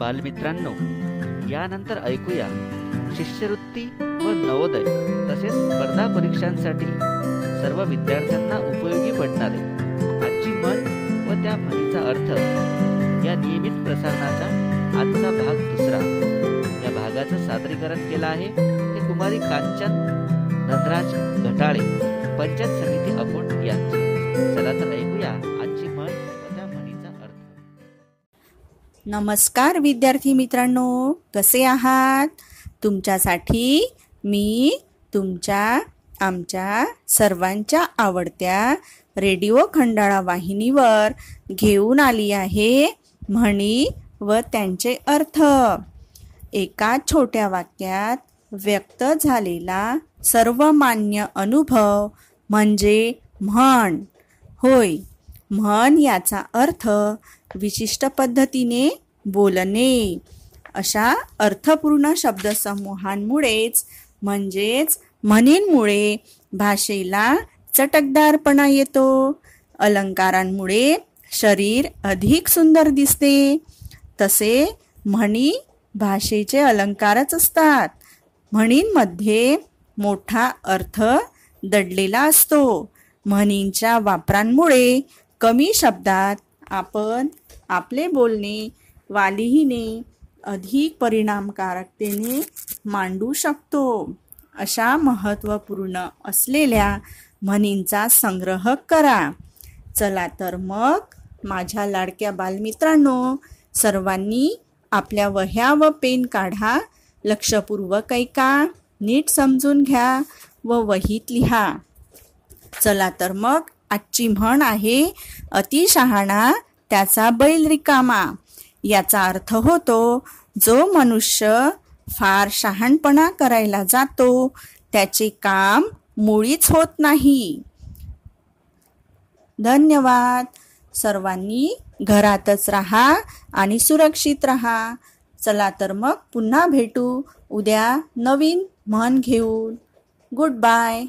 बालमित्रांनो यानंतर ऐकूया शिष्यवृत्ती व नवोदय तसेच स्पर्धा परीक्षांसाठी सर्व विद्यार्थ्यांना उपयोगी पडणारे आजची मन व त्या म्हणीचा अर्थ या नियमित प्रसारणाचा आजचा भाग दुसरा. या भागाचं सादरीकरण केलं आहे ते कुमारी कांचन नंदराज घटाळे पंचायत समिती अकोट यांचे. चला तर ऐकूया. नमस्कार विद्यार्थी मित्रांनो कसे आहात? तुमच्यासाठी मी तुमच्या आमच्या सर्वांच्या आवडत्या रेडिओ खंडाळा वाहिनीवर घेऊन आली आहे म्हणी व त्यांचे अर्थ. एका छोट्या वाक्यात व्यक्त झालेला सर्वमान्य अनुभव म्हणजे म्हण. होय म्हण याचा अर्थ विशिष्ट पद्धतीने बोलणे. अशा अर्थपूर्ण शब्दसमूहांमुळेच म्हणजेच म्हणींमुळे भाषेला चटकदारपणा येतो. अलंकारांमुळे शरीर अधिक सुंदर दिसते. तसे म्हणी भाषेचे अलंकारच असतात. म्हणींमध्ये मोठा अर्थ दडलेला असतो. म्हणींच्या वापरांमुळे कमी शब्दात आपण आपले बोलणे वालिहीने अधिक परिणामकारकतेने मांडू शकतो. अशा महत्त्वपूर्ण असलेल्या म्हणींचा संग्रह करा. चला तर मग माझ्या लाडक्या बालमित्रांनो सर्वांनी आपल्या वह्या व पेन काढा. लक्षपूर्वक ऐका नीट समजून घ्या व वहीत लिहा. चला तर मग आजची म्हण आहे अति शहाणा त्याचा बैल रिकामा याचा अर्थ होतो जो मनुष्य फार शहाणपणा करायला जातो त्याचे काम मुळीच होत नाही. धन्यवाद. सर्वांनी घरातच राहा आणि सुरक्षित राहा. चला तर मग पुन्हा भेटू. उद्या नवीन म्हण घेऊन. Good bye